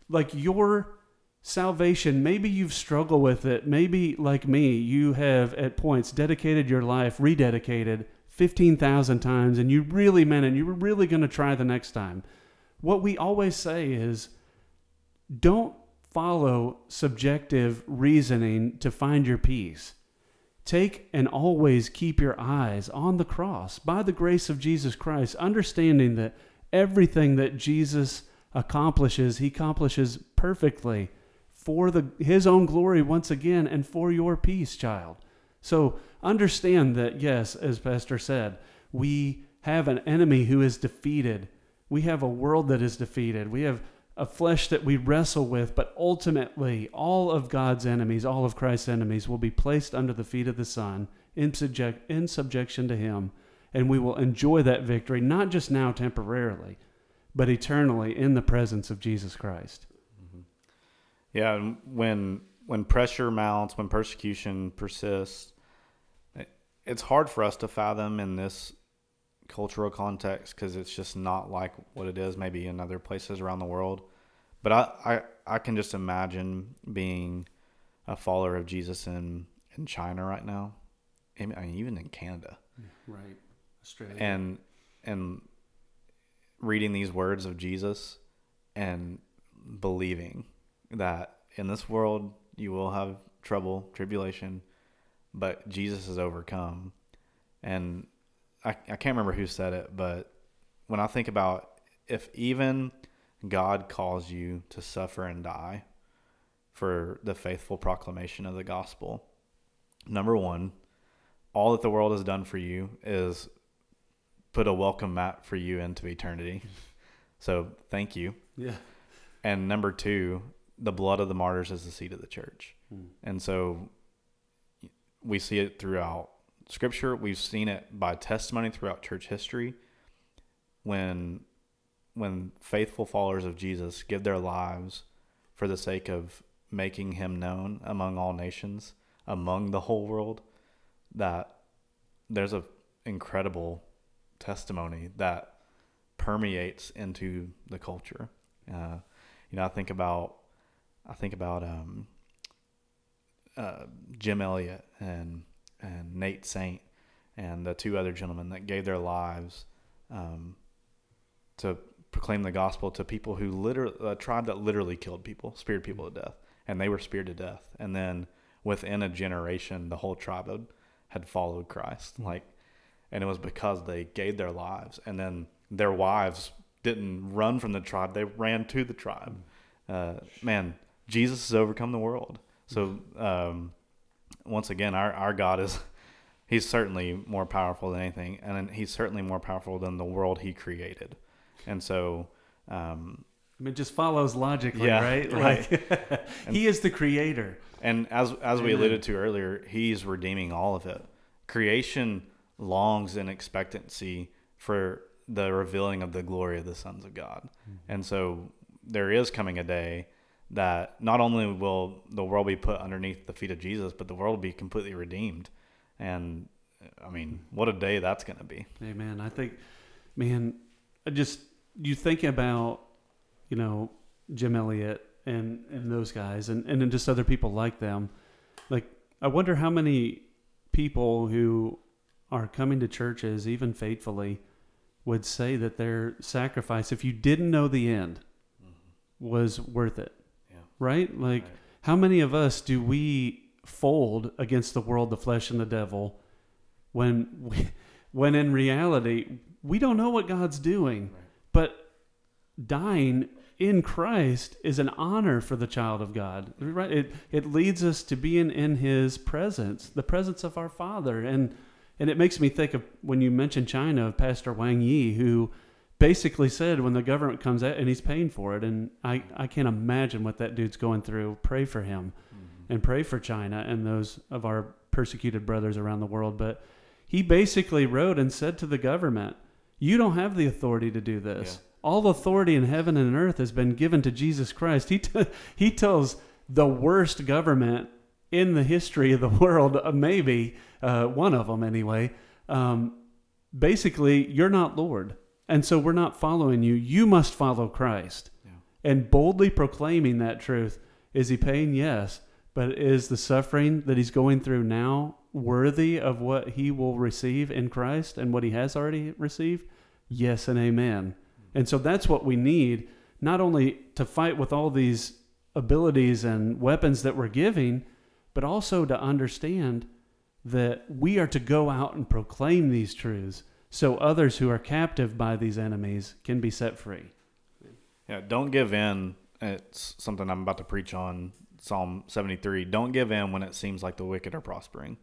like your salvation, maybe you've struggled with it. Maybe like me, you have at points dedicated your life, rededicated 15,000 times and you really meant it. And you were really going to try the next time what we always say is don't follow subjective reasoning to find your peace. Take and always keep your eyes on the cross by the grace of Jesus Christ, understanding that everything that Jesus accomplishes, he accomplishes perfectly for the his own glory once again and for your peace, child. So understand that yes, as pastor said, we have an enemy who is defeated we have a world that is defeated. We have a flesh that we wrestle with, but ultimately, all of God's enemies, all of Christ's enemies, will be placed under the feet of the Son in, subject, in subjection to Him. And we will enjoy that victory, not just now temporarily, but eternally in the presence of Jesus Christ. Mm-hmm. Yeah, when when pressure mounts, when persecution persists, it's hard for us to fathom in this cultural context because it's just not like what it is maybe in other places around the world. But I, I, I can just imagine being a follower of Jesus in, in China right now. I mean, even in Canada. Right. Australia. And and reading these words of Jesus and believing that in this world you will have trouble, tribulation, but Jesus has overcome. And I, I can't remember who said it, but when I think about if even God calls you to suffer and die for the faithful proclamation of the gospel, number one, all that the world has done for you is put a welcome mat for you into eternity. <laughs> So thank you. yeah. And number two, the blood of the martyrs is the seed of the church. Hmm. And so we see it throughout scripture. We've seen it by testimony throughout church history. When when faithful followers of Jesus give their lives for the sake of making him known among all nations, among the whole world, that there's a incredible testimony that permeates into the culture. Uh, you know, I think about I think about um, uh, Jim Elliot and and Nate Saint and the two other gentlemen that gave their lives um, to proclaim the gospel to people who literally a tribe that literally killed people, speared people to death, and they were speared to death. And then within a generation, the whole tribe had, had followed Christ. Like, and it was because they gave their lives, and then their wives didn't run from the tribe; they ran to the tribe. Uh, man, Jesus has overcome the world. So um, once again, our, our God is <laughs> he's certainly more powerful than anything, and he's certainly more powerful than the world he created. And so, um, I mean, it just follows logically, Yeah, right? <laughs> right. Like, <laughs> he is the creator. and as as we Amen. alluded to earlier, he's redeeming all of it. Creation longs in expectancy for the revealing of the glory of the sons of God. And so there is coming a day that not only will the world be put underneath the feet of Jesus, but the world will be completely redeemed. And I mean, what a day that's going to be. Amen. I think, man, I just you think about, you know, Jim Elliot and and those guys, and and then just other people like them. Like, I wonder how many people who are coming to churches, even faithfully, would say that their sacrifice, if you didn't know the end, mm-hmm. was worth it. Right? Like, Right. how many of us do we fold against the world, the flesh, and the devil when we, <laughs> when in reality we don't know what God's doing, Right. but dying in Christ is an honor for the child of God. Right? It it leads us to being in His presence, the presence of our Father, and and it makes me think of when you mentioned China of Pastor Wang Yi, who basically said when the government comes out and he's paying for it, and I I can't imagine what that dude's going through. Pray for him and pray for China and those of our persecuted brothers around the world. But he basically wrote and said to the government, You don't have the authority to do this. Yeah. All authority in heaven and earth has been given to Jesus Christ. He, t- <laughs> he tells the worst government in the history of the <laughs> world, uh, maybe uh, one of them anyway, um, basically, you're not Lord. And so we're not following you. You must follow Christ. Yeah. And boldly proclaiming that truth. Is he paying? Yes. But is the suffering that he's going through now worthy of what he will receive in Christ and what he has already received? Yes and amen. And so that's what we need, not only to fight with all these abilities and weapons that we're giving, but also to understand that we are to go out and proclaim these truths so others who are captive by these enemies can be set free. Yeah, don't give in. It's something I'm about to preach on Psalm 73. Don't give in when it seems like the wicked are prospering.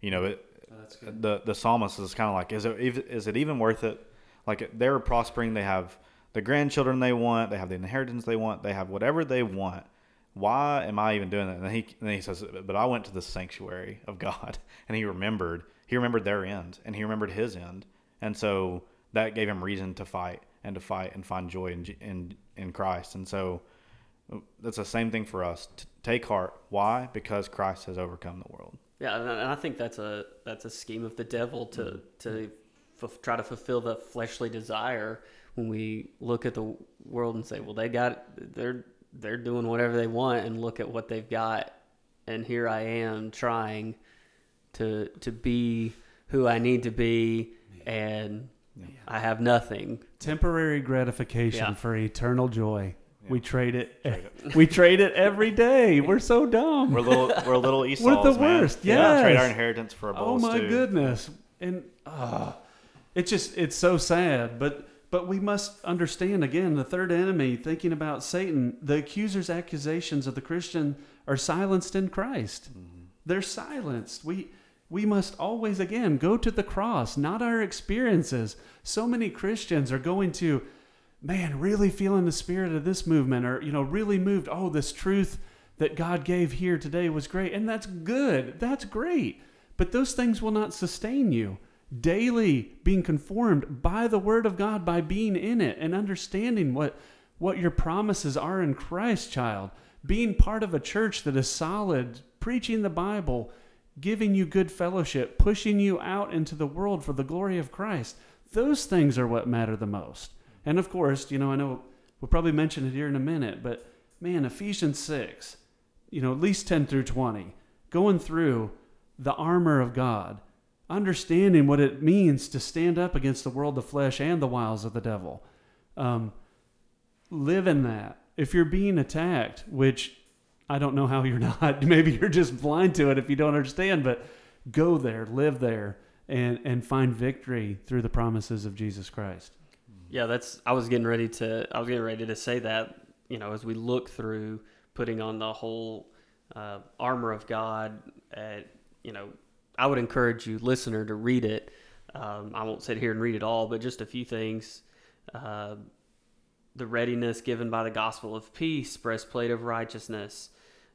You know, it, oh, the the psalmist is kind of like, is it is it even worth it? Like they're prospering, they have the grandchildren they want, they have the inheritance they want, they have whatever they want. Why am I even doing that? And he and then he says, but I went to the sanctuary of God, <laughs> and he remembered he remembered their end, and he remembered his end, and so that gave him reason to fight and to fight and find joy in in in Christ. And so uh, that's the same thing for us. T- take heart. Why? Because Christ has overcome the world. Yeah, and I think that's a that's a scheme of the devil to mm-hmm. to f- try to fulfill the fleshly desire when we look at the world and say, well, they got they're they're doing whatever they want, and look at what they've got, and here I am trying to to be who I need to be, and I have nothing. Temporary gratification Yeah. for eternal joy. We trade it. Trade <laughs> we trade it every day. <laughs> We're so dumb. We're little. We're little Esau's. <laughs> We're the man. worst, Yeah, trade our inheritance for a bowl oh my stew. goodness. And uh, it's just it's so sad. But but we must understand again the third enemy. Thinking about Satan, the accuser's accusations of the Christian are silenced in Christ. They're silenced. We we must always again go to the cross, not our experiences. So many Christians are going to man, really feeling the spirit of this movement, or, you know, really moved. Oh, this truth that God gave here today was great. And that's good. That's great. But those things will not sustain you. Daily being conformed by the word of God, by being in it and understanding what, what your promises are in Christ, child. Being part of a church that is solid, preaching the Bible, giving you good fellowship, pushing you out into the world for the glory of Christ. Those things are what matter the most. And of course, you know, I know we'll probably mention it here in a minute, but man, Ephesians 6, you know, at least 10 through 20, going through the armor of God, understanding what it means to stand up against the world the flesh and the wiles of the devil. Um, live in that. If you're being attacked, which I don't know how you're not, <laughs> maybe you're just blind to it if you don't understand, but go there, live there, and, and find victory through the promises of Jesus Christ. Yeah, that's. I was getting ready to. I was getting ready to say that. You know, as we look through putting on the whole uh, armor of God, at you know, I would encourage you, listener, to read it. Um, I won't sit here and read it all, but just a few things. Uh, the readiness given by the gospel of peace, breastplate of righteousness,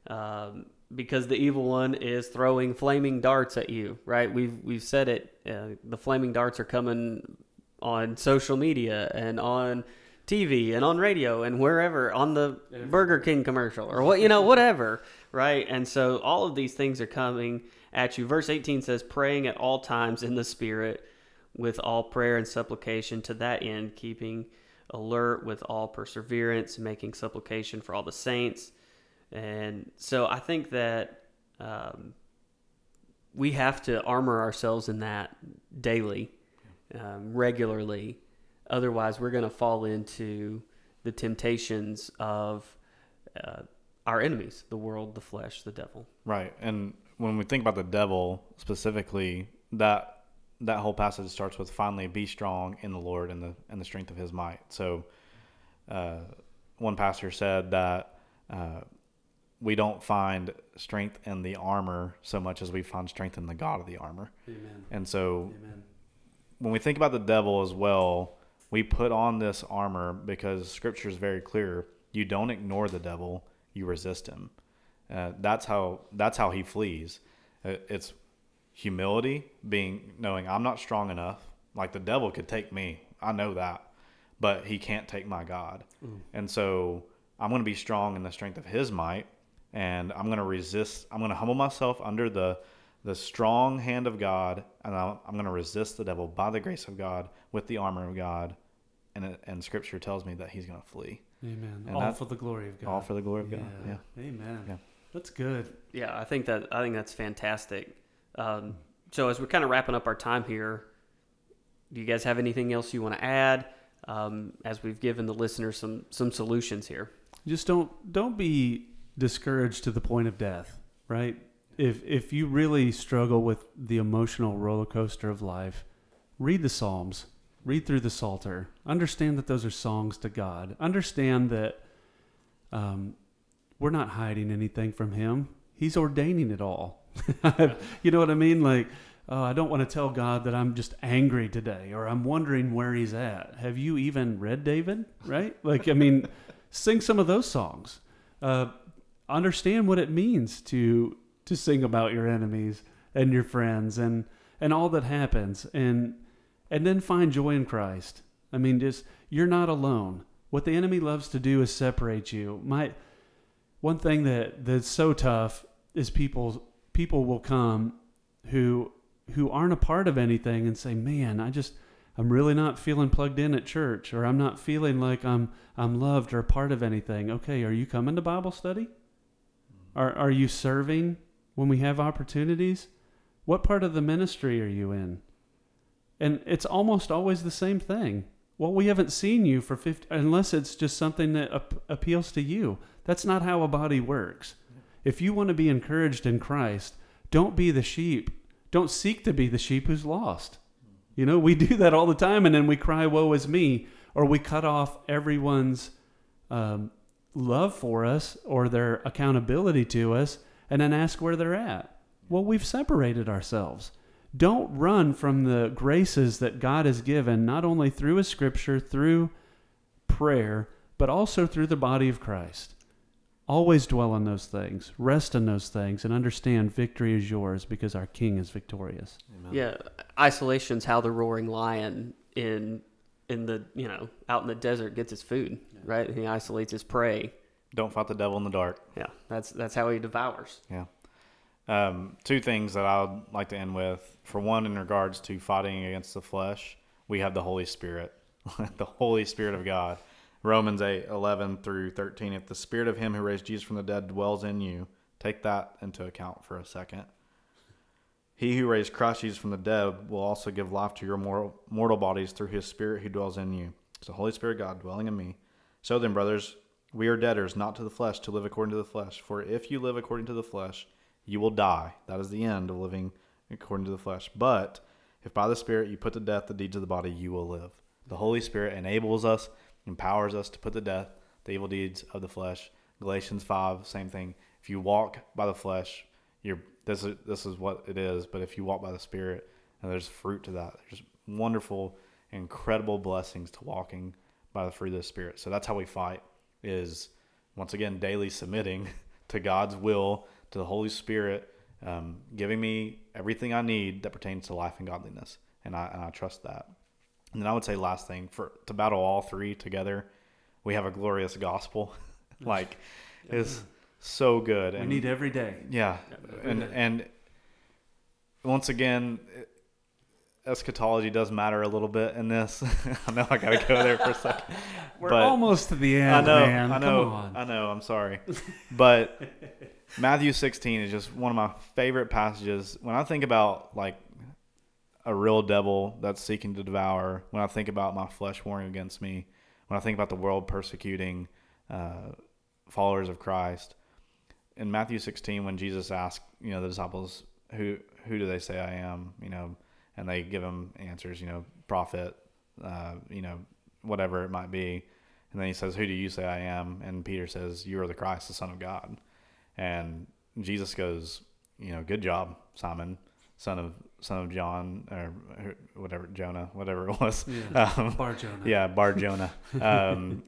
um, because the evil one is throwing flaming darts at you. Right? We've we've said it. Uh, the flaming darts are coming on social media and on TV and on radio and wherever on the Burger King commercial or what you know whatever right and so all of these things are coming at you verse 18 says praying at all times in the spirit with all prayer and supplication to that end keeping alert with all perseverance making supplication for all the saints and so I think that um, we have to armor ourselves in that daily um, regularly Otherwise, we're going to fall into the temptations of uh, our enemies the world, the flesh, the devil. Right. And when we think about the devil specifically, that that whole passage starts with finally be strong in the Lord and the and the strength of his might. So uh, one pastor said that uh, we don't find strength in the armor so much as we find strength in the God of the armor. Amen. And so Amen. when we think about the devil as well, we put on this armor because scripture is very clear. You don't ignore the devil, you resist him. Uh, that's how that's how he flees. Uh, it's humility, being knowing I'm not strong enough. Like the devil could take me, I know that, but he can't take my God. And so I'm going to be strong in the strength of His might, and I'm going to resist. I'm going to humble myself under the the strong hand of God, and I'm, I'm going to resist the devil by the grace of God with the armor of God. And and Scripture tells me that He's going to flee, Amen. And all that- for the glory of God. all for the glory of God. Yeah. Amen. Yeah. That's good. Yeah, I think that I think that's fantastic. Um, so as we're kind of wrapping up our time here, do you guys have anything else you want to add? Um, as we've given the listeners some some solutions here. Just don't don't be discouraged to the point of death, right? If if you really struggle with the emotional roller coaster of life, read the Psalms, read through the Psalter, understand that those are songs to God. Understand that um, we're not hiding anything from Him. He's ordaining it all. <laughs> you know what I mean? Like, oh, I don't want to tell God that I'm just angry today or I'm wondering where He's at. Have you even read David? Right? Like, I mean, <laughs> sing some of those songs. Uh, understand what it means to to sing about your enemies and your friends and and all that happens and and then find joy in Christ. I mean, just you're not alone. What the enemy loves to do is separate you. My one thing that that's so tough is people people will come who who aren't a part of anything and say, "Man, I just I'm really not feeling plugged in at church or I'm not feeling like I'm I'm loved or a part of anything." Okay, are you coming to Bible study? Are are you serving when we have opportunities? What part of the ministry are you in? And it's almost always the same thing. Well, we haven't seen you for 50 unless it's just something that ap- appeals to you. That's not how a body works. If you want to be encouraged in Christ, don't be the sheep. Don't seek to be the sheep who's lost. You know, we <laughs> do that all the time and then we cry, Woe is me, or we cut off everyone's um, love for us or their accountability to us and then ask where they're at. Well, we've separated ourselves. Don't run from the graces that God has given, not only through His Scripture, through prayer, but also through the body of Christ. Always dwell on those things, rest in those things, and understand victory is yours because our King is victorious. Amen. Yeah, isolation's how the roaring lion in in the you know out in the desert gets his food, right? He isolates his prey. Don't fight the devil in the dark. Yeah, that's that's how he devours. Yeah. Um, two things that I would like to end with. For one, in regards to fighting against the flesh, we have the Holy Spirit, <laughs> the Holy Spirit of God. Romans 8, 11 through 13. If the Spirit of Him who raised Jesus from the dead dwells in you, take that into account for a second. He who raised Christ Jesus from the dead will also give life to your mortal, mortal bodies through His Spirit who dwells in you. It's the Holy Spirit God dwelling in me. So then, brothers, we are debtors, not to the flesh, to live according to the flesh. For if you live according to the flesh, you will die. That is the end of living according to the flesh. But if by the Spirit you put to death the deeds of the body, you will live. The Holy Spirit enables us, empowers us to put to death the evil deeds of the flesh. Galatians 5, same thing. If you walk by the flesh, you're this is this is what it is. But if you walk by the Spirit, and there's fruit to that, there's wonderful, incredible blessings to walking by the fruit of the Spirit. So that's how we fight. Is once again daily submitting <laughs> to God's will, to the Holy Spirit, um, giving me everything I need that pertains to life and godliness, and I and I trust that. And then I would say last thing for to battle all three together, we have a glorious gospel, <laughs> like it's so good. We need every day. yeah, and and once again, eschatology does matter a little bit in this. <laughs> I know I gotta go there for a second. We're but- almost to the end, I know, man. I know. I know. I'm sorry, <laughs> but Matthew 16 is just one of my favorite passages. When I think about like a real devil that's seeking to devour, when I think about my flesh warring against me, when I think about the world persecuting uh, followers of Christ, in Matthew 16, when Jesus asked, you know, the disciples, who who do they say I am? You know, and they give him answers, you know, prophet, uh, you know, whatever it might be. And then he says, Who do you say I am? And Peter says, You are the Christ, the Son of God. And Jesus goes, You know, good job, Simon, son of son of John, or whatever, Jonah, whatever it was. Yeah. Um, Bar Jonah. yeah, Bar Jonah. <laughs> Um,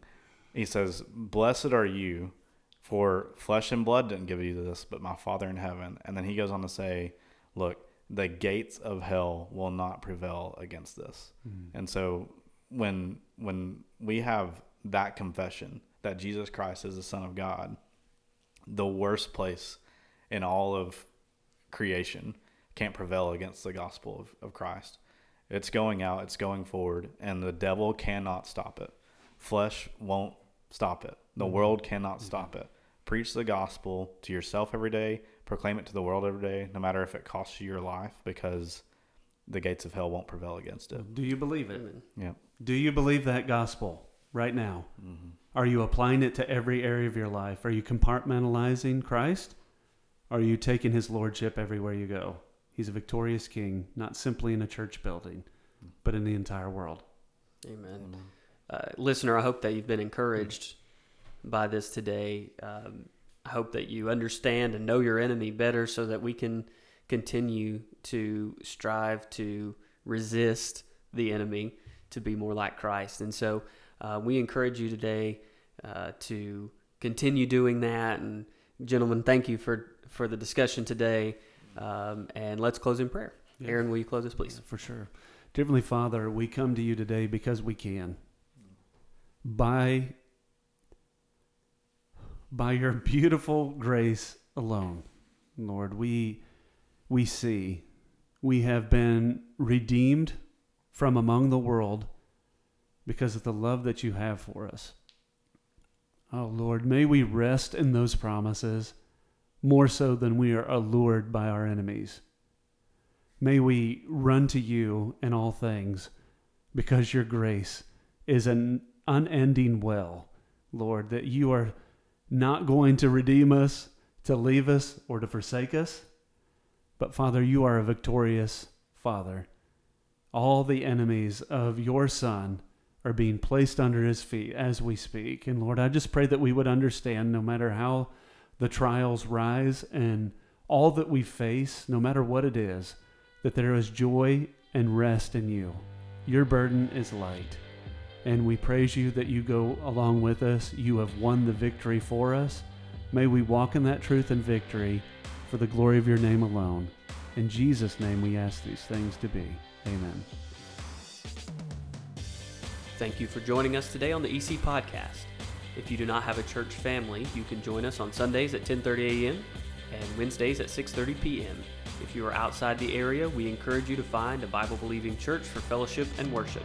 he says, Blessed are you, for flesh and blood didn't give you this, but my Father in heaven. And then he goes on to say, Look, the gates of hell will not prevail against this. Hmm. And so when when we have that confession that Jesus Christ is the Son of God, the worst place in all of creation can't prevail against the gospel of, of Christ. It's going out, it's going forward, and the devil cannot stop it. Flesh won't stop it. The world cannot stop it. Preach the gospel to yourself every day, proclaim it to the world every day, no matter if it costs you your life, because the gates of hell won't prevail against it. Do you believe it? Amen. Yeah. Do you believe that gospel right now? Are you applying it to every area of your life? Are you compartmentalizing Christ? Are you taking his lordship everywhere you go? He's a victorious king, not simply in a church building, but in the entire world. Amen. Uh, listener, I hope that you've been encouraged by this today. Um, I hope that you understand and know your enemy better so that we can continue to strive to resist the enemy to be more like Christ. And so uh, we encourage you today uh, to continue doing that. And, gentlemen, thank you for, for the discussion today. Um, and let's close in prayer. Yeah. Aaron, will you close us, please? For sure. Dear Heavenly Father, we come to you today because we can. By by your beautiful grace alone, Lord, we we see we have been redeemed from among the world because of the love that you have for us. Oh Lord, may we rest in those promises more so than we are allured by our enemies. May we run to you in all things because your grace is an unending well, Lord, that you are not going to redeem us, to leave us, or to forsake us. But Father, you are a victorious Father. All the enemies of your Son are being placed under his feet as we speak. And Lord, I just pray that we would understand no matter how the trials rise and all that we face, no matter what it is, that there is joy and rest in you. Your burden is light. And we praise you that you go along with us. You have won the victory for us. May we walk in that truth and victory for the glory of your name alone. In Jesus' name we ask these things to be. Amen. Thank you for joining us today on the EC Podcast. If you do not have a church family, you can join us on Sundays at 10:30 a.m. and Wednesdays at 6:30 p.m. If you are outside the area, we encourage you to find a Bible-believing church for fellowship and worship.